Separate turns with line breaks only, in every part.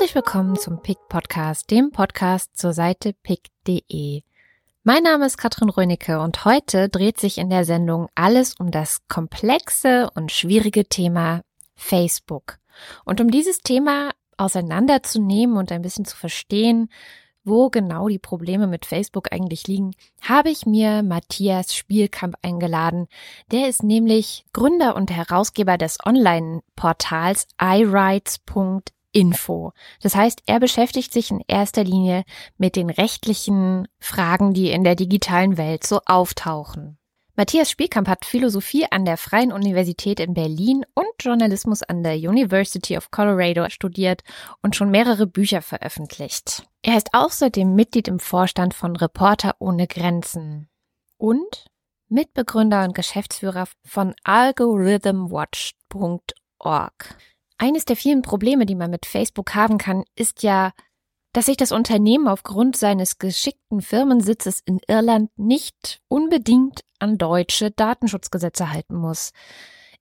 Herzlich willkommen zum PIC Podcast, dem Podcast zur Seite pick.de. Mein Name ist Katrin Rönicke und heute dreht sich in der Sendung alles um das komplexe und schwierige Thema Facebook. Und um dieses Thema auseinanderzunehmen und ein bisschen zu verstehen, wo genau die Probleme mit Facebook eigentlich liegen, habe ich mir Matthias Spielkamp eingeladen. Der ist nämlich Gründer und Herausgeber des Online-Portals iRights.info. Das heißt, er beschäftigt sich in erster Linie mit den rechtlichen Fragen, die in der digitalen Welt so auftauchen. Matthias Spielkamp hat Philosophie an der Freien Universität in Berlin und Journalismus an der University of Colorado studiert und schon mehrere Bücher veröffentlicht. Er ist außerdem Mitglied im Vorstand von Reporter ohne Grenzen und Mitbegründer und Geschäftsführer von algorithmwatch.org. Eines der vielen Probleme, die man mit Facebook haben kann, ist ja, dass sich das Unternehmen aufgrund seines geschickten Firmensitzes in Irland nicht unbedingt an deutsche Datenschutzgesetze halten muss.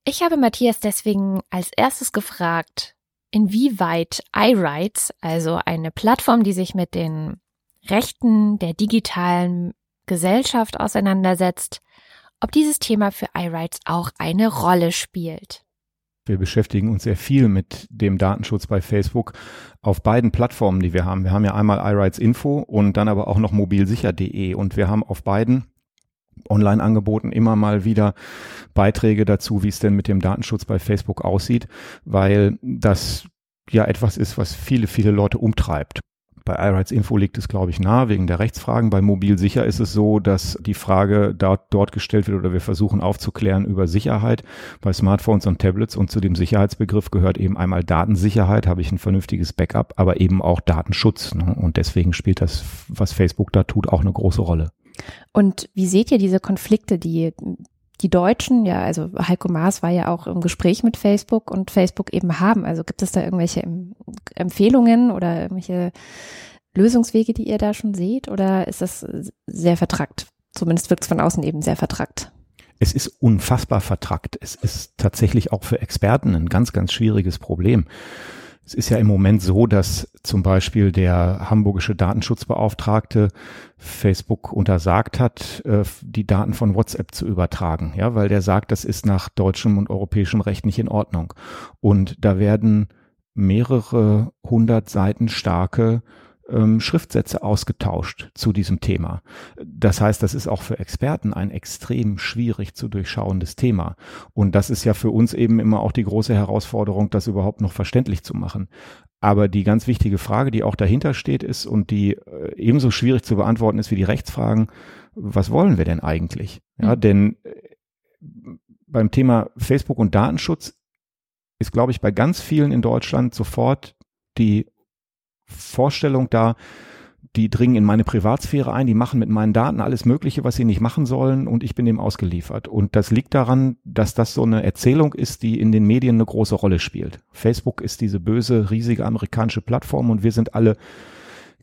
Ich habe Matthias deswegen als erstes gefragt, inwieweit iRights, also eine Plattform, die sich mit den Rechten der digitalen Gesellschaft auseinandersetzt, ob dieses Thema für iRights auch eine Rolle spielt.
Wir beschäftigen uns sehr viel mit dem Datenschutz bei Facebook auf beiden Plattformen, die wir haben. Wir haben ja einmal iRights und dann aber auch noch mobilsicher.de und wir haben auf beiden Online-Angeboten immer mal wieder Beiträge dazu, wie es denn mit dem Datenschutz bei Facebook aussieht, weil das ja etwas ist, was viele, viele Leute umtreibt. Bei iRights Info liegt es, glaube ich, nahe wegen der Rechtsfragen. Bei Mobil sicher ist es so, dass die Frage dort, dort gestellt wird oder wir versuchen aufzuklären über Sicherheit bei Smartphones und Tablets. Und zu dem Sicherheitsbegriff gehört eben einmal Datensicherheit, habe ich ein vernünftiges Backup, aber eben auch Datenschutz. Ne? Und deswegen spielt das, was Facebook da tut, auch eine große Rolle.
Und wie seht ihr diese Konflikte, die die Deutschen, ja, also Heiko Maas war ja auch im Gespräch mit Facebook und Facebook eben haben. Also gibt es da irgendwelche Empfehlungen oder irgendwelche Lösungswege, die ihr da schon seht? Oder ist das sehr vertrackt? Zumindest wirkt es von außen eben sehr vertrackt.
Es ist unfassbar vertrackt. Es ist tatsächlich auch für Experten ein ganz, ganz schwieriges Problem. Es ist ja im Moment so, dass zum Beispiel der hamburgische Datenschutzbeauftragte Facebook untersagt hat, äh, die Daten von WhatsApp zu übertragen, ja, weil der sagt, das ist nach deutschem und europäischem Recht nicht in Ordnung. Und da werden mehrere hundert Seiten starke ähm, Schriftsätze ausgetauscht zu diesem Thema. Das heißt, das ist auch für Experten ein extrem schwierig zu durchschauendes Thema. Und das ist ja für uns eben immer auch die große Herausforderung, das überhaupt noch verständlich zu machen. Aber die ganz wichtige Frage, die auch dahinter steht, ist und die äh, ebenso schwierig zu beantworten ist wie die Rechtsfragen, was wollen wir denn eigentlich? Ja, mhm. denn äh, beim Thema Facebook und Datenschutz ist, glaube ich, bei ganz vielen in Deutschland sofort die Vorstellung da, die dringen in meine Privatsphäre ein, die machen mit meinen Daten alles Mögliche, was sie nicht machen sollen und ich bin dem ausgeliefert. Und das liegt daran, dass das so eine Erzählung ist, die in den Medien eine große Rolle spielt. Facebook ist diese böse, riesige amerikanische Plattform und wir sind alle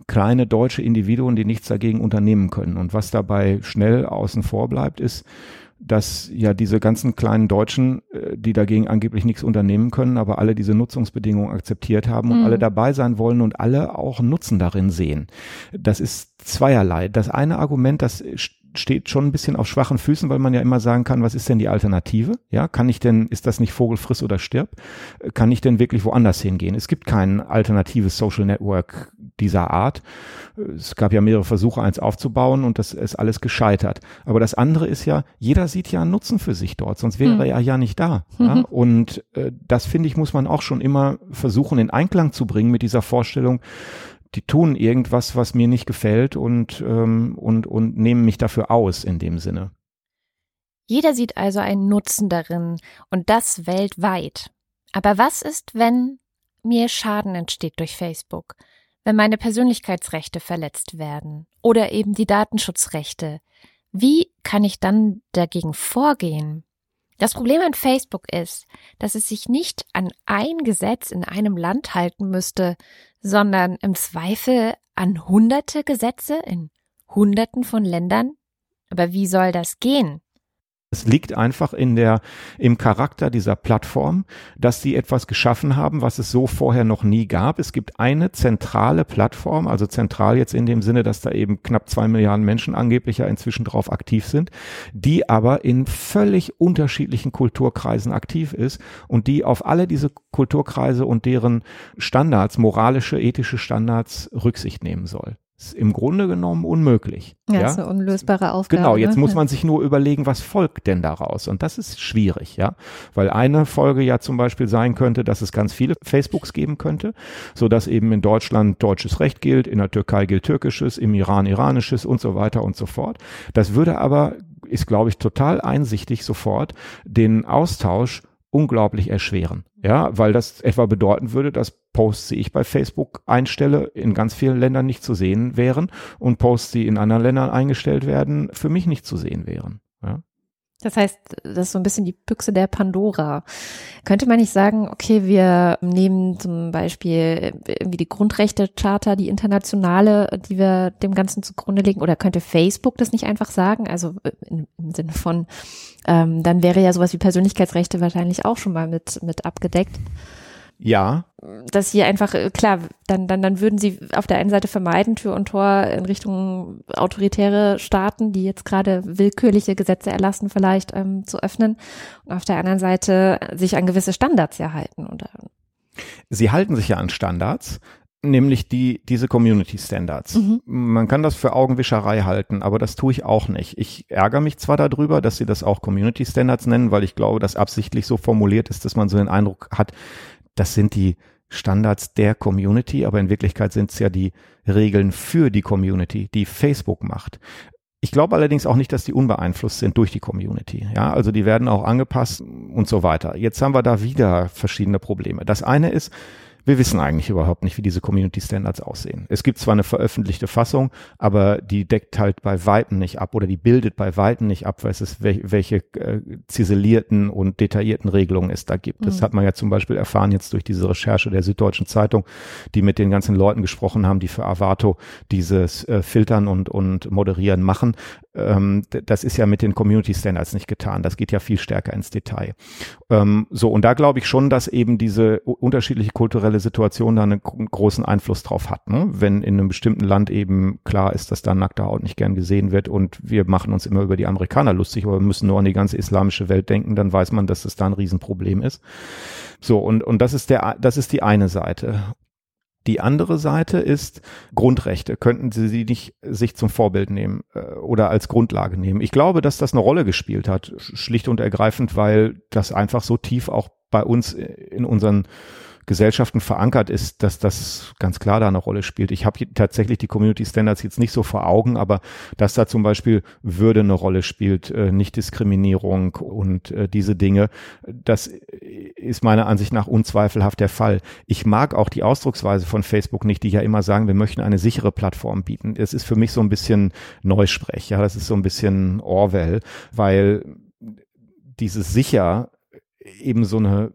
kleine deutsche Individuen, die nichts dagegen unternehmen können. Und was dabei schnell außen vor bleibt, ist, dass ja diese ganzen kleinen Deutschen, äh, die dagegen angeblich nichts unternehmen können, aber alle diese Nutzungsbedingungen akzeptiert haben und mhm. alle dabei sein wollen und alle auch Nutzen darin sehen. Das ist zweierlei. Das eine Argument, das steht schon ein bisschen auf schwachen Füßen, weil man ja immer sagen kann, was ist denn die Alternative? Ja, kann ich denn, ist das nicht Vogel friss oder stirb? Kann ich denn wirklich woanders hingehen? Es gibt kein alternatives Social Network dieser Art. Es gab ja mehrere Versuche, eins aufzubauen und das ist alles gescheitert. Aber das andere ist ja, jeder sieht ja einen Nutzen für sich dort, sonst wäre mhm. er ja nicht da. Ja? Mhm. Und äh, das finde ich, muss man auch schon immer versuchen, in Einklang zu bringen mit dieser Vorstellung, die tun irgendwas, was mir nicht gefällt und, ähm, und, und nehmen mich dafür aus in dem Sinne.
Jeder sieht also einen Nutzen darin und das weltweit. Aber was ist, wenn mir Schaden entsteht durch Facebook? Wenn meine Persönlichkeitsrechte verletzt werden oder eben die Datenschutzrechte? Wie kann ich dann dagegen vorgehen? Das Problem an Facebook ist, dass es sich nicht an ein Gesetz in einem Land halten müsste, sondern im Zweifel an hunderte Gesetze in hunderten von Ländern? Aber wie soll das gehen?
Es liegt einfach in der, im Charakter dieser Plattform, dass sie etwas geschaffen haben, was es so vorher noch nie gab. Es gibt eine zentrale Plattform, also zentral jetzt in dem Sinne, dass da eben knapp zwei Milliarden Menschen angeblich ja inzwischen drauf aktiv sind, die aber in völlig unterschiedlichen Kulturkreisen aktiv ist und die auf alle diese Kulturkreise und deren Standards, moralische, ethische Standards Rücksicht nehmen soll ist im Grunde genommen unmöglich.
Ja, ja? ist eine unlösbare Aufgabe.
Genau, jetzt ne? muss man sich nur überlegen, was folgt denn daraus? Und das ist schwierig, ja. Weil eine Folge ja zum Beispiel sein könnte, dass es ganz viele Facebooks geben könnte, so dass eben in Deutschland deutsches Recht gilt, in der Türkei gilt türkisches, im Iran iranisches und so weiter und so fort. Das würde aber, ist glaube ich total einsichtig sofort, den Austausch unglaublich erschweren. Ja, weil das etwa bedeuten würde, dass Posts, die ich bei Facebook einstelle, in ganz vielen Ländern nicht zu sehen wären und Posts, die in anderen Ländern eingestellt werden, für mich nicht zu sehen wären.
Das heißt, das ist so ein bisschen die Büchse der Pandora. Könnte man nicht sagen, okay, wir nehmen zum Beispiel irgendwie die Grundrechte-Charta, die internationale, die wir dem Ganzen zugrunde legen, oder könnte Facebook das nicht einfach sagen? Also im Sinne von, ähm, dann wäre ja sowas wie Persönlichkeitsrechte wahrscheinlich auch schon mal mit, mit abgedeckt.
Ja.
Dass hier einfach, äh, klar, dann, dann, dann würden sie auf der einen Seite vermeiden, Tür und Tor in Richtung autoritäre Staaten, die jetzt gerade willkürliche Gesetze erlassen, vielleicht ähm, zu öffnen. Und auf der anderen Seite sich an gewisse Standards ja halten. Oder?
Sie halten sich ja an Standards, nämlich die, diese Community Standards. Mhm. Man kann das für Augenwischerei halten, aber das tue ich auch nicht. Ich ärgere mich zwar darüber, dass sie das auch Community Standards nennen, weil ich glaube, dass absichtlich so formuliert ist, dass man so den Eindruck hat, das sind die Standards der Community, aber in Wirklichkeit sind es ja die Regeln für die Community, die Facebook macht. Ich glaube allerdings auch nicht, dass die unbeeinflusst sind durch die Community. Ja, also die werden auch angepasst und so weiter. Jetzt haben wir da wieder verschiedene Probleme. Das eine ist, wir wissen eigentlich überhaupt nicht, wie diese Community Standards aussehen. Es gibt zwar eine veröffentlichte Fassung, aber die deckt halt bei Weitem nicht ab oder die bildet bei Weitem nicht ab, was es, welche äh, ziselierten und detaillierten Regelungen es da gibt. Mhm. Das hat man ja zum Beispiel erfahren jetzt durch diese Recherche der Süddeutschen Zeitung, die mit den ganzen Leuten gesprochen haben, die für Avato dieses äh, Filtern und, und Moderieren machen. Ähm, das ist ja mit den Community Standards nicht getan. Das geht ja viel stärker ins Detail. Ähm, so, und da glaube ich schon, dass eben diese unterschiedliche kulturelle Situation da einen großen Einfluss drauf hat. Ne? Wenn in einem bestimmten Land eben klar ist, dass da nackte Haut nicht gern gesehen wird und wir machen uns immer über die Amerikaner lustig, aber wir müssen nur an die ganze islamische Welt denken, dann weiß man, dass das da ein Riesenproblem ist. So, und, und das ist der, das ist die eine Seite. Die andere Seite ist Grundrechte. Könnten Sie sie nicht sich zum Vorbild nehmen äh, oder als Grundlage nehmen? Ich glaube, dass das eine Rolle gespielt hat, schlicht und ergreifend, weil das einfach so tief auch bei uns in unseren Gesellschaften verankert ist, dass das ganz klar da eine Rolle spielt. Ich habe tatsächlich die Community Standards jetzt nicht so vor Augen, aber dass da zum Beispiel Würde eine Rolle spielt, äh, Nichtdiskriminierung und äh, diese Dinge, das ist meiner Ansicht nach unzweifelhaft der Fall. Ich mag auch die Ausdrucksweise von Facebook nicht, die ja immer sagen, wir möchten eine sichere Plattform bieten. Es ist für mich so ein bisschen Neusprech, ja, das ist so ein bisschen Orwell, weil dieses sicher eben so eine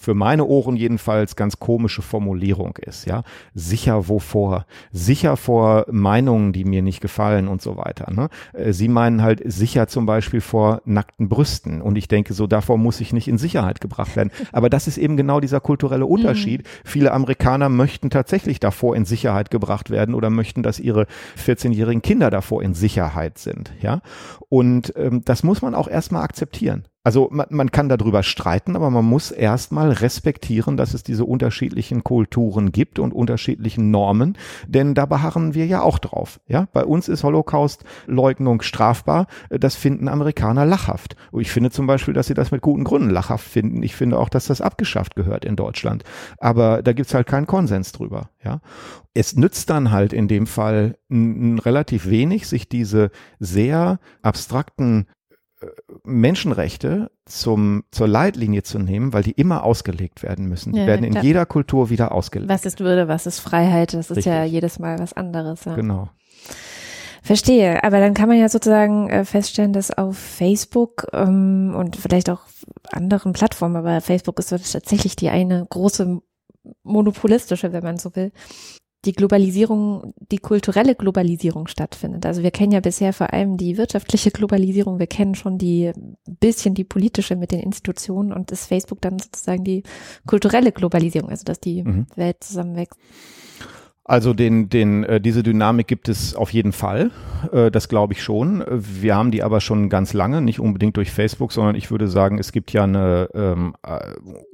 für meine Ohren jedenfalls ganz komische Formulierung ist, ja. Sicher wovor? Sicher vor Meinungen, die mir nicht gefallen und so weiter. Ne? Äh, sie meinen halt sicher zum Beispiel vor nackten Brüsten. Und ich denke so, davor muss ich nicht in Sicherheit gebracht werden. Aber das ist eben genau dieser kulturelle mhm. Unterschied. Mhm. Viele Amerikaner möchten tatsächlich davor in Sicherheit gebracht werden oder möchten, dass ihre 14-jährigen Kinder davor in Sicherheit sind, ja. Und ähm, das muss man auch erstmal akzeptieren. Also man, man kann darüber streiten, aber man muss erstmal respektieren, dass es diese unterschiedlichen Kulturen gibt und unterschiedlichen Normen, denn da beharren wir ja auch drauf. Ja, bei uns ist Holocaust-Leugnung strafbar. Das finden Amerikaner lachhaft. Und ich finde zum Beispiel, dass sie das mit guten Gründen lachhaft finden. Ich finde auch, dass das abgeschafft gehört in Deutschland. Aber da gibt's halt keinen Konsens drüber. Ja, es nützt dann halt in dem Fall relativ wenig, sich diese sehr abstrakten Menschenrechte zum, zur Leitlinie zu nehmen, weil die immer ausgelegt werden müssen. Die ja, werden in klar. jeder Kultur wieder ausgelegt.
Was ist Würde, was ist Freiheit? Das ist Richtig. ja jedes Mal was anderes. Ja.
Genau.
Verstehe, aber dann kann man ja sozusagen äh, feststellen, dass auf Facebook ähm, und vielleicht auch anderen Plattformen, aber Facebook ist tatsächlich die eine große monopolistische, wenn man so will, die Globalisierung, die kulturelle Globalisierung stattfindet. Also wir kennen ja bisher vor allem die wirtschaftliche Globalisierung, wir kennen schon die bisschen die politische mit den Institutionen und ist Facebook dann sozusagen die kulturelle Globalisierung, also dass die mhm. Welt zusammenwächst.
Also den, den, äh, diese Dynamik gibt es auf jeden Fall. Äh, das glaube ich schon. Wir haben die aber schon ganz lange, nicht unbedingt durch Facebook, sondern ich würde sagen, es gibt ja eine ähm, äh,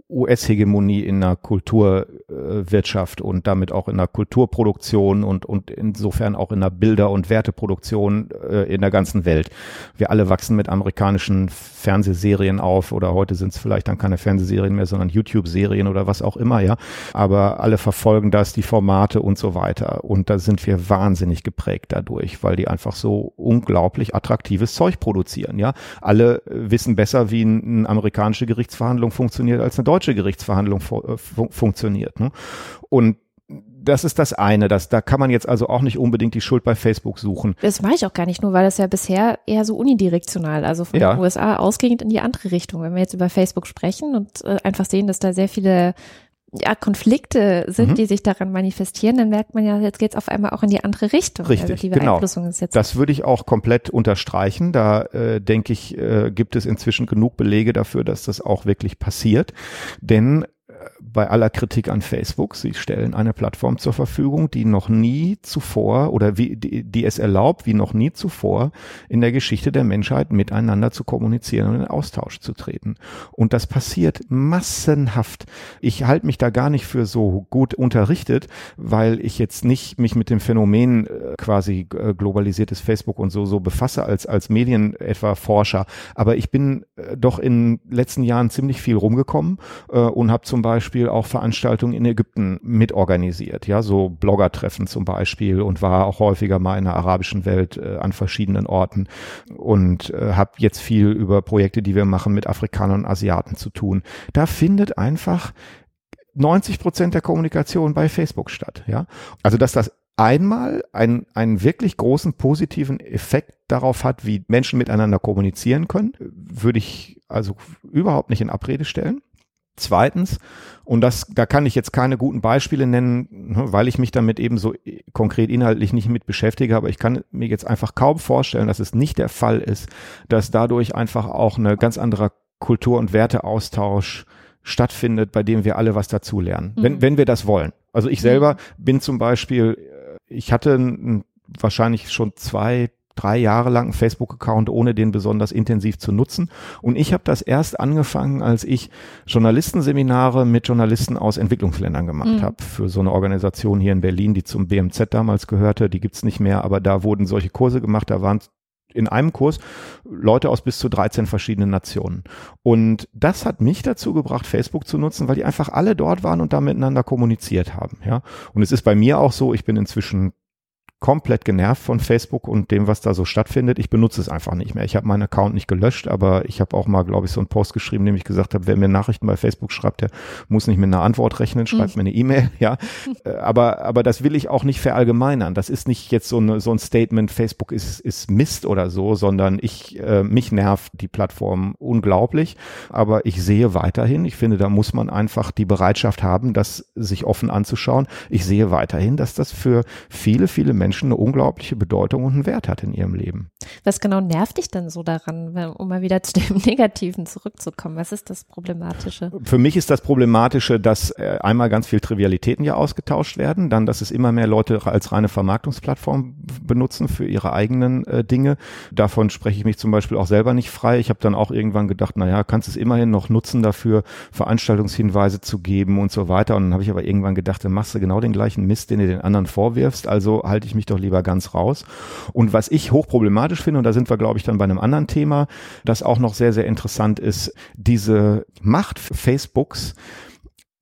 US-Hegemonie in der Kulturwirtschaft und damit auch in der Kulturproduktion und, und insofern auch in der Bilder- und Werteproduktion äh, in der ganzen Welt. Wir alle wachsen mit amerikanischen Fernsehserien auf oder heute sind es vielleicht dann keine Fernsehserien mehr, sondern YouTube-Serien oder was auch immer, ja. Aber alle verfolgen das, die Formate und so weiter. Und da sind wir wahnsinnig geprägt dadurch, weil die einfach so unglaublich attraktives Zeug produzieren, ja. Alle wissen besser, wie eine amerikanische Gerichtsverhandlung funktioniert als eine deutsche deutsche Gerichtsverhandlung äh, fun funktioniert. Ne? Und das ist das eine. Das, da kann man jetzt also auch nicht unbedingt die Schuld bei Facebook suchen.
Das mache ich auch gar nicht nur, weil das ja bisher eher so unidirektional, also von ja. den USA ausgehend in die andere Richtung. Wenn wir jetzt über Facebook sprechen und äh, einfach sehen, dass da sehr viele ja, Konflikte sind, mhm. die sich daran manifestieren, dann merkt man ja, jetzt geht es auf einmal auch in die andere Richtung.
Richtig, also die genau. Ist jetzt das würde ich auch komplett unterstreichen. Da äh, denke ich, äh, gibt es inzwischen genug Belege dafür, dass das auch wirklich passiert. Denn bei aller Kritik an Facebook, sie stellen eine Plattform zur Verfügung, die noch nie zuvor oder wie, die, die es erlaubt, wie noch nie zuvor in der Geschichte der Menschheit miteinander zu kommunizieren und in Austausch zu treten. Und das passiert massenhaft. Ich halte mich da gar nicht für so gut unterrichtet, weil ich jetzt nicht mich mit dem Phänomen äh, quasi äh, globalisiertes Facebook und so so befasse als als Medien etwa Forscher. Aber ich bin äh, doch in letzten Jahren ziemlich viel rumgekommen äh, und habe zum Beispiel auch Veranstaltungen in Ägypten mitorganisiert, ja, so Bloggertreffen zum Beispiel und war auch häufiger mal in der arabischen Welt äh, an verschiedenen Orten und äh, habe jetzt viel über Projekte, die wir machen mit Afrikanern und Asiaten zu tun. Da findet einfach 90 Prozent der Kommunikation bei Facebook statt, ja. Also, dass das einmal einen, einen wirklich großen positiven Effekt darauf hat, wie Menschen miteinander kommunizieren können, würde ich also überhaupt nicht in Abrede stellen. Zweitens, und das, da kann ich jetzt keine guten Beispiele nennen, ne, weil ich mich damit eben so konkret inhaltlich nicht mit beschäftige, aber ich kann mir jetzt einfach kaum vorstellen, dass es nicht der Fall ist, dass dadurch einfach auch eine ganz andere Kultur- und Werteaustausch stattfindet, bei dem wir alle was dazulernen, mhm. wenn, wenn wir das wollen. Also ich selber mhm. bin zum Beispiel, äh, ich hatte wahrscheinlich schon zwei, drei Jahre lang einen Facebook-Account, ohne den besonders intensiv zu nutzen. Und ich habe das erst angefangen, als ich Journalistenseminare mit Journalisten aus Entwicklungsländern gemacht mhm. habe. Für so eine Organisation hier in Berlin, die zum BMZ damals gehörte. Die gibt's nicht mehr, aber da wurden solche Kurse gemacht. Da waren in einem Kurs Leute aus bis zu 13 verschiedenen Nationen. Und das hat mich dazu gebracht, Facebook zu nutzen, weil die einfach alle dort waren und da miteinander kommuniziert haben. Ja. Und es ist bei mir auch so, ich bin inzwischen komplett genervt von Facebook und dem, was da so stattfindet. Ich benutze es einfach nicht mehr. Ich habe meinen Account nicht gelöscht, aber ich habe auch mal, glaube ich, so einen Post geschrieben, in dem ich gesagt habe, wer mir Nachrichten bei Facebook schreibt, der muss nicht mit einer Antwort rechnen, schreibt mhm. mir eine E-Mail, ja. Äh, aber, aber das will ich auch nicht verallgemeinern. Das ist nicht jetzt so, eine, so ein Statement, Facebook ist, ist Mist oder so, sondern ich, äh, mich nervt die Plattform unglaublich. Aber ich sehe weiterhin, ich finde, da muss man einfach die Bereitschaft haben, das sich offen anzuschauen. Ich sehe weiterhin, dass das für viele, viele Menschen Menschen eine unglaubliche Bedeutung und einen Wert hat in ihrem Leben.
Was genau nervt dich denn so daran, um mal wieder zu dem Negativen zurückzukommen? Was ist das Problematische?
Für mich ist das Problematische, dass äh, einmal ganz viel Trivialitäten ja ausgetauscht werden, dann, dass es immer mehr Leute als reine Vermarktungsplattform benutzen für ihre eigenen äh, Dinge. Davon spreche ich mich zum Beispiel auch selber nicht frei. Ich habe dann auch irgendwann gedacht, naja, kannst es immerhin noch nutzen dafür, Veranstaltungshinweise zu geben und so weiter. Und dann habe ich aber irgendwann gedacht, dann machst du genau den gleichen Mist, den du den anderen vorwirfst. Also halte ich mich doch lieber ganz raus. Und was ich hochproblematisch finde, und da sind wir, glaube ich, dann bei einem anderen Thema, das auch noch sehr, sehr interessant ist, diese Macht Facebooks,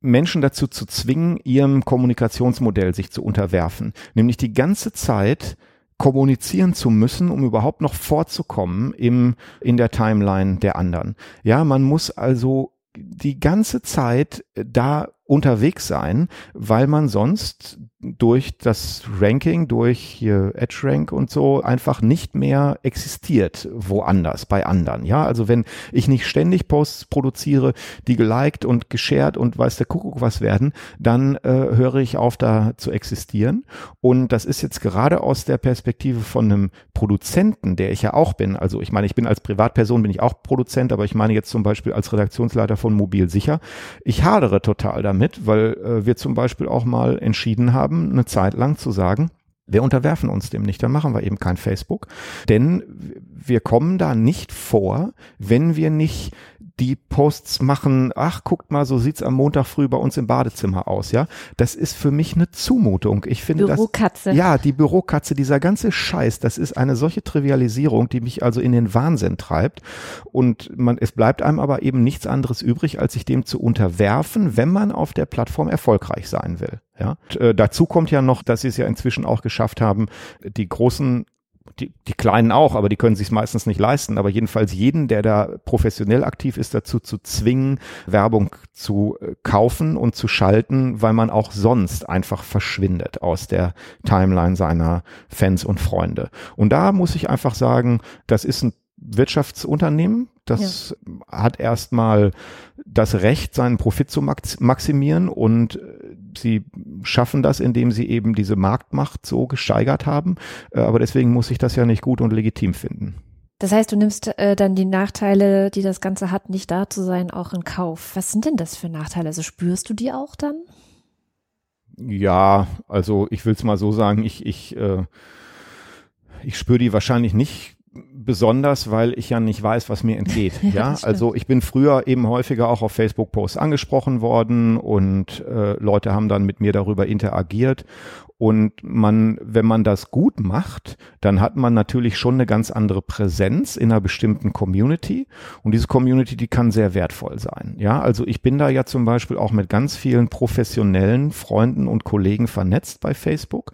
Menschen dazu zu zwingen, ihrem Kommunikationsmodell sich zu unterwerfen. Nämlich die ganze Zeit kommunizieren zu müssen, um überhaupt noch vorzukommen im, in der Timeline der anderen. Ja, man muss also die ganze Zeit da unterwegs sein, weil man sonst durch das Ranking, durch hier Edge Rank und so einfach nicht mehr existiert woanders bei anderen. Ja, also wenn ich nicht ständig Posts produziere, die geliked und geshared und weiß der Kuckuck was werden, dann äh, höre ich auf da zu existieren. Und das ist jetzt gerade aus der Perspektive von einem Produzenten, der ich ja auch bin. Also ich meine, ich bin als Privatperson bin ich auch Produzent, aber ich meine jetzt zum Beispiel als Redaktionsleiter von Mobil sicher. Ich hadere total damit, weil äh, wir zum Beispiel auch mal entschieden haben, eine Zeit lang zu sagen, wir unterwerfen uns dem nicht, dann machen wir eben kein Facebook. Denn wir kommen da nicht vor, wenn wir nicht die Posts machen, ach, guckt mal, so sieht's am Montag früh bei uns im Badezimmer aus, ja. Das ist für mich eine Zumutung. Ich finde
Bürokatze.
das. Ja, die Bürokatze, dieser ganze Scheiß, das ist eine solche Trivialisierung, die mich also in den Wahnsinn treibt. Und man, es bleibt einem aber eben nichts anderes übrig, als sich dem zu unterwerfen, wenn man auf der Plattform erfolgreich sein will. Ja, und, äh, dazu kommt ja noch, dass sie es ja inzwischen auch geschafft haben, die großen die, die Kleinen auch, aber die können sich meistens nicht leisten. Aber jedenfalls jeden, der da professionell aktiv ist, dazu zu zwingen, Werbung zu äh, kaufen und zu schalten, weil man auch sonst einfach verschwindet aus der Timeline seiner Fans und Freunde. Und da muss ich einfach sagen, das ist ein Wirtschaftsunternehmen, das ja. hat erstmal das Recht, seinen Profit zu maximieren und äh, sie schaffen das, indem sie eben diese Marktmacht so gesteigert haben. Äh, aber deswegen muss ich das ja nicht gut und legitim finden.
Das heißt, du nimmst äh, dann die Nachteile, die das Ganze hat, nicht da zu sein, auch in Kauf. Was sind denn das für Nachteile? Also spürst du die auch dann?
Ja, also ich will es mal so sagen, ich, ich, äh, ich spüre die wahrscheinlich nicht besonders, weil ich ja nicht weiß, was mir entgeht. ja, also ich bin früher eben häufiger auch auf Facebook-Posts angesprochen worden und äh, Leute haben dann mit mir darüber interagiert und man, wenn man das gut macht, dann hat man natürlich schon eine ganz andere Präsenz in einer bestimmten Community. Und diese Community, die kann sehr wertvoll sein. Ja, also ich bin da ja zum Beispiel auch mit ganz vielen professionellen Freunden und Kollegen vernetzt bei Facebook.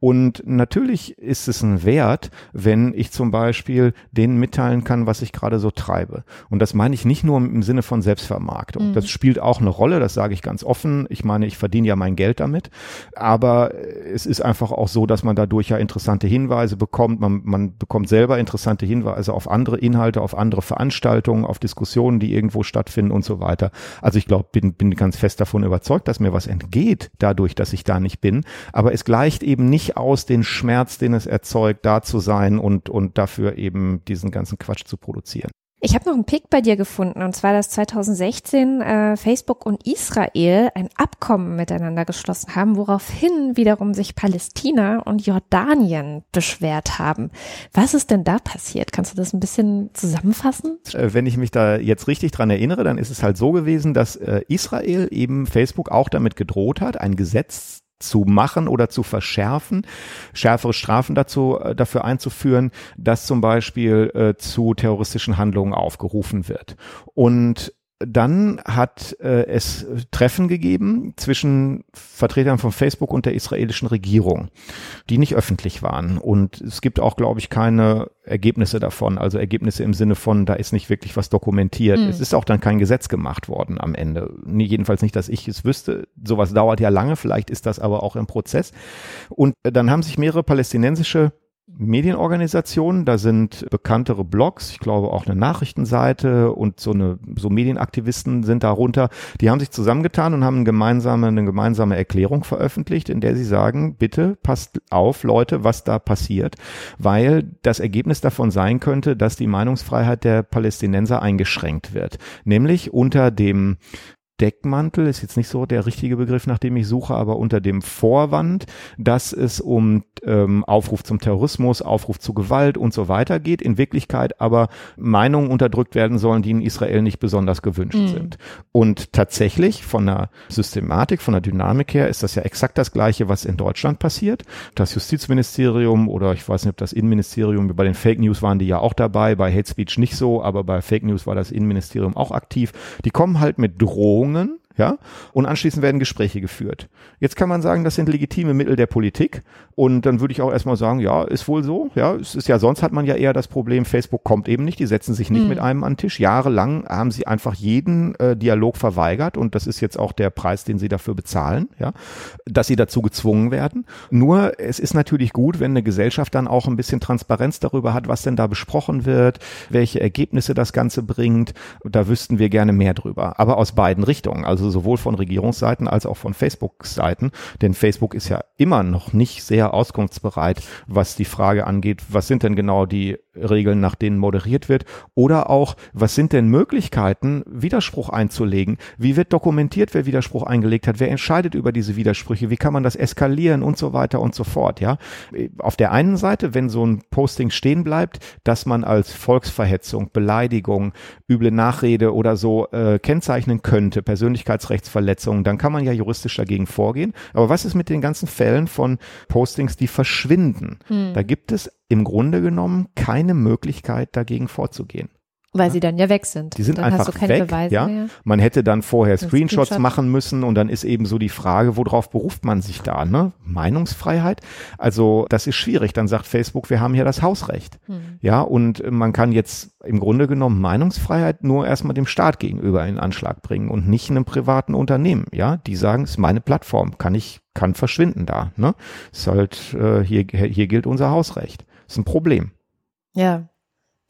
Und natürlich ist es ein Wert, wenn ich zum Beispiel denen mitteilen kann, was ich gerade so treibe. Und das meine ich nicht nur im Sinne von Selbstvermarktung. Mhm. Das spielt auch eine Rolle, das sage ich ganz offen. Ich meine, ich verdiene ja mein Geld damit. Aber es ist einfach auch so, dass man dadurch ja interessante Hinweise bekommt. Man, man bekommt selber interessante Hinweise auf andere Inhalte, auf andere Veranstaltungen, auf Diskussionen, die irgendwo stattfinden und so weiter. Also ich glaube, bin, bin ganz fest davon überzeugt, dass mir was entgeht dadurch, dass ich da nicht bin. Aber es gleicht eben nicht aus den Schmerz, den es erzeugt, da zu sein und, und dafür eben diesen ganzen Quatsch zu produzieren.
Ich habe noch einen Pick bei dir gefunden, und zwar, dass 2016 äh, Facebook und Israel ein Abkommen miteinander geschlossen haben, woraufhin wiederum sich Palästina und Jordanien beschwert haben. Was ist denn da passiert? Kannst du das ein bisschen zusammenfassen?
Äh, wenn ich mich da jetzt richtig dran erinnere, dann ist es halt so gewesen, dass äh, Israel eben Facebook auch damit gedroht hat, ein Gesetz zu machen oder zu verschärfen, schärfere Strafen dazu äh, dafür einzuführen, dass zum Beispiel äh, zu terroristischen Handlungen aufgerufen wird. Und dann hat äh, es Treffen gegeben zwischen Vertretern von Facebook und der israelischen Regierung, die nicht öffentlich waren. Und es gibt auch, glaube ich, keine Ergebnisse davon. Also Ergebnisse im Sinne von, da ist nicht wirklich was dokumentiert. Mhm. Es ist auch dann kein Gesetz gemacht worden am Ende. Nie, jedenfalls nicht, dass ich es wüsste. Sowas dauert ja lange. Vielleicht ist das aber auch im Prozess. Und dann haben sich mehrere palästinensische Medienorganisationen, da sind bekanntere Blogs, ich glaube auch eine Nachrichtenseite und so eine so Medienaktivisten sind darunter. Die haben sich zusammengetan und haben eine gemeinsame eine gemeinsame Erklärung veröffentlicht, in der sie sagen, bitte passt auf, Leute, was da passiert, weil das Ergebnis davon sein könnte, dass die Meinungsfreiheit der Palästinenser eingeschränkt wird, nämlich unter dem Deckmantel, ist jetzt nicht so der richtige Begriff, nach dem ich suche, aber unter dem Vorwand, dass es um ähm, Aufruf zum Terrorismus, Aufruf zu Gewalt und so weiter geht, in Wirklichkeit aber Meinungen unterdrückt werden sollen, die in Israel nicht besonders gewünscht mhm. sind. Und tatsächlich von der Systematik, von der Dynamik her ist das ja exakt das Gleiche, was in Deutschland passiert. Das Justizministerium oder ich weiß nicht, ob das Innenministerium, bei den Fake News waren die ja auch dabei, bei Hate Speech nicht so, aber bei Fake News war das Innenministerium auch aktiv. Die kommen halt mit Drohungen Drohungen ja, und anschließend werden Gespräche geführt. Jetzt kann man sagen, das sind legitime Mittel der Politik und dann würde ich auch erstmal sagen, ja, ist wohl so, ja, es ist ja, sonst hat man ja eher das Problem, Facebook kommt eben nicht, die setzen sich nicht mhm. mit einem an den Tisch. Jahrelang haben sie einfach jeden äh, Dialog verweigert und das ist jetzt auch der Preis, den sie dafür bezahlen, ja, dass sie dazu gezwungen werden. Nur, es ist natürlich gut, wenn eine Gesellschaft dann auch ein bisschen Transparenz darüber hat, was denn da besprochen wird, welche Ergebnisse das Ganze bringt. Da wüssten wir gerne mehr drüber. Aber aus beiden Richtungen, also sowohl von Regierungsseiten als auch von Facebook-Seiten. Denn Facebook ist ja immer noch nicht sehr auskunftsbereit, was die Frage angeht, was sind denn genau die Regeln, nach denen moderiert wird? Oder auch, was sind denn Möglichkeiten, Widerspruch einzulegen? Wie wird dokumentiert, wer Widerspruch eingelegt hat? Wer entscheidet über diese Widersprüche? Wie kann man das eskalieren und so weiter und so fort? Ja, auf der einen Seite, wenn so ein Posting stehen bleibt, dass man als Volksverhetzung, Beleidigung, üble Nachrede oder so äh, kennzeichnen könnte, Persönlichkeitsrechtsverletzungen, dann kann man ja juristisch dagegen vorgehen. Aber was ist mit den ganzen Fällen von Postings, die verschwinden? Hm. Da gibt es im Grunde genommen keine Möglichkeit, dagegen vorzugehen.
Weil ja. sie dann ja weg sind.
Die sind dann einfach weg. Beweise ja. Mehr. Man hätte dann vorher Screenshots Screenshot. machen müssen und dann ist eben so die Frage, worauf beruft man sich da? Ne? Meinungsfreiheit? Also das ist schwierig. Dann sagt Facebook, wir haben hier das Hausrecht. Hm. Ja, und man kann jetzt im Grunde genommen Meinungsfreiheit nur erstmal dem Staat gegenüber in Anschlag bringen und nicht einem privaten Unternehmen. Ja, die sagen, es ist meine Plattform, kann ich, kann verschwinden da. Ne? Ist halt, äh, hier, hier gilt unser Hausrecht. Ist ein Problem.
Ja,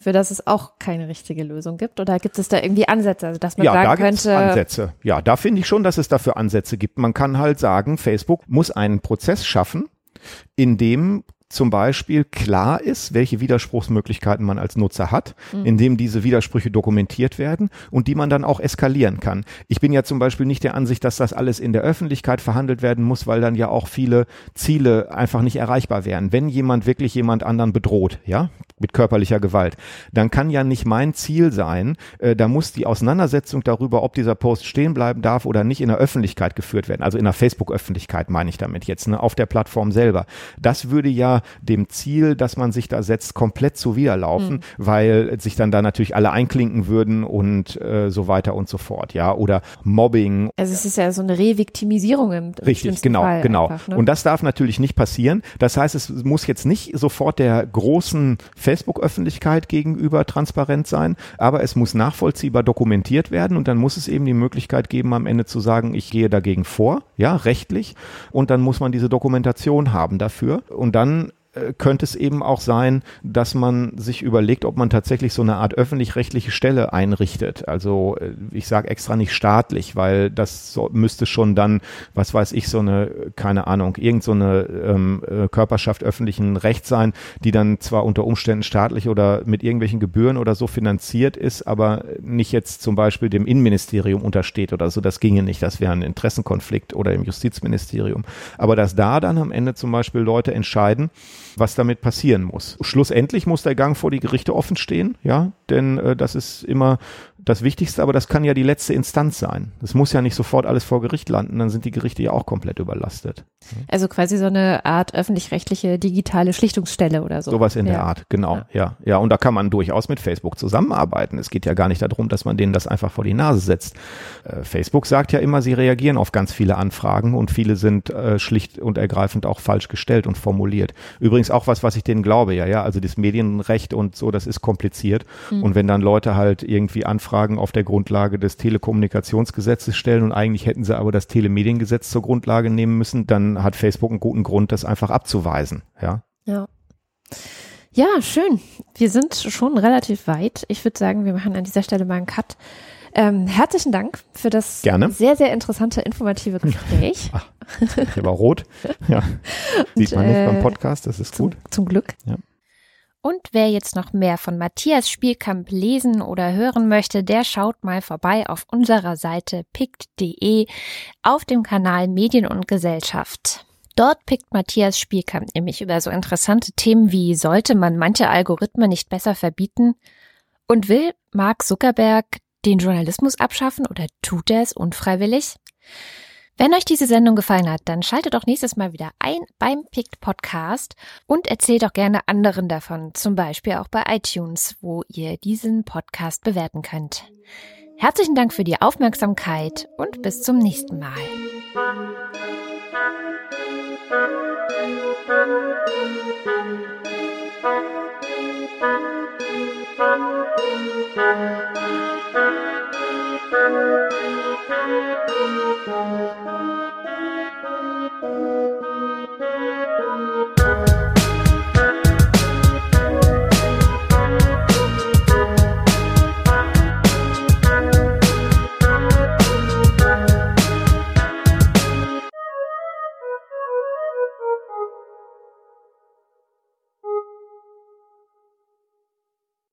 für das es auch keine richtige Lösung gibt? Oder gibt es da irgendwie Ansätze, also dass man
ja,
sagen
da
könnte?
Ansätze. Ja, da finde ich schon, dass es dafür Ansätze gibt. Man kann halt sagen, Facebook muss einen Prozess schaffen, in dem zum Beispiel klar ist, welche Widerspruchsmöglichkeiten man als Nutzer hat, mhm. indem diese Widersprüche dokumentiert werden und die man dann auch eskalieren kann. Ich bin ja zum Beispiel nicht der Ansicht, dass das alles in der Öffentlichkeit verhandelt werden muss, weil dann ja auch viele Ziele einfach nicht erreichbar wären. Wenn jemand wirklich jemand anderen bedroht, ja, mit körperlicher Gewalt, dann kann ja nicht mein Ziel sein, äh, da muss die Auseinandersetzung darüber, ob dieser Post stehen bleiben darf oder nicht in der Öffentlichkeit geführt werden. Also in der Facebook-Öffentlichkeit meine ich damit jetzt, ne, auf der Plattform selber. Das würde ja dem Ziel, dass man sich da setzt, komplett zuwiderlaufen, mhm. weil sich dann da natürlich alle einklinken würden und äh, so weiter und so fort, ja, oder Mobbing.
Also es ist ja so eine Reviktimisierung im
Richtig, genau,
Fall
genau. Einfach, ne? Und das darf natürlich nicht passieren. Das heißt, es muss jetzt nicht sofort der großen Facebook-Öffentlichkeit gegenüber transparent sein, aber es muss nachvollziehbar dokumentiert werden und dann muss es eben die Möglichkeit geben, am Ende zu sagen, ich gehe dagegen vor, ja, rechtlich, und dann muss man diese Dokumentation haben dafür. Und dann könnte es eben auch sein, dass man sich überlegt, ob man tatsächlich so eine Art öffentlich-rechtliche Stelle einrichtet. Also äh, ich sage extra nicht staatlich, weil das so, müsste schon dann, was weiß ich, so eine, keine Ahnung, irgend so eine ähm, äh, Körperschaft öffentlichen Recht sein, die dann zwar unter Umständen staatlich oder mit irgendwelchen Gebühren oder so finanziert ist, aber nicht jetzt zum Beispiel dem Innenministerium untersteht oder so. Das ginge nicht. Das wäre ein Interessenkonflikt oder im Justizministerium. Aber dass da dann am Ende zum Beispiel Leute entscheiden, was damit passieren muss. Schlussendlich muss der Gang vor die Gerichte offen stehen, ja, denn äh, das ist immer das Wichtigste, aber das kann ja die letzte Instanz sein. Das muss ja nicht sofort alles vor Gericht landen, dann sind die Gerichte ja auch komplett überlastet.
Also quasi so eine Art öffentlich-rechtliche digitale Schlichtungsstelle oder so.
Sowas in ja. der Art, genau, ja. ja. Ja, und da kann man durchaus mit Facebook zusammenarbeiten. Es geht ja gar nicht darum, dass man denen das einfach vor die Nase setzt. Äh, Facebook sagt ja immer, sie reagieren auf ganz viele Anfragen und viele sind äh, schlicht und ergreifend auch falsch gestellt und formuliert. Übrigens auch was, was ich denen glaube, ja, ja, also das Medienrecht und so, das ist kompliziert. Mhm. Und wenn dann Leute halt irgendwie anfragen, Anfragen auf der Grundlage des Telekommunikationsgesetzes stellen und eigentlich hätten sie aber das Telemediengesetz zur Grundlage nehmen müssen, dann hat Facebook einen guten Grund, das einfach abzuweisen. Ja.
Ja. Ja, schön. Wir sind schon relativ weit. Ich würde sagen, wir machen an dieser Stelle mal einen Cut. Ähm, herzlichen Dank für das
Gerne.
sehr, sehr interessante, informative Gespräch.
Ach, ich war rot. Ja. Sieht man nicht beim äh, Podcast, das ist
zum,
gut.
Zum Glück.
Ja.
Und wer jetzt noch mehr von Matthias Spielkamp lesen oder hören möchte, der schaut mal vorbei auf unserer Seite pict.de auf dem Kanal Medien und Gesellschaft. Dort pickt Matthias Spielkamp nämlich über so interessante Themen wie sollte man manche Algorithmen nicht besser verbieten und will Mark Zuckerberg den Journalismus abschaffen oder tut er es unfreiwillig? Wenn euch diese Sendung gefallen hat, dann schaltet doch nächstes Mal wieder ein beim Picked Podcast und erzählt auch gerne anderen davon, zum Beispiel auch bei iTunes, wo ihr diesen Podcast bewerten könnt. Herzlichen Dank für die Aufmerksamkeit und bis zum nächsten Mal. Thank you.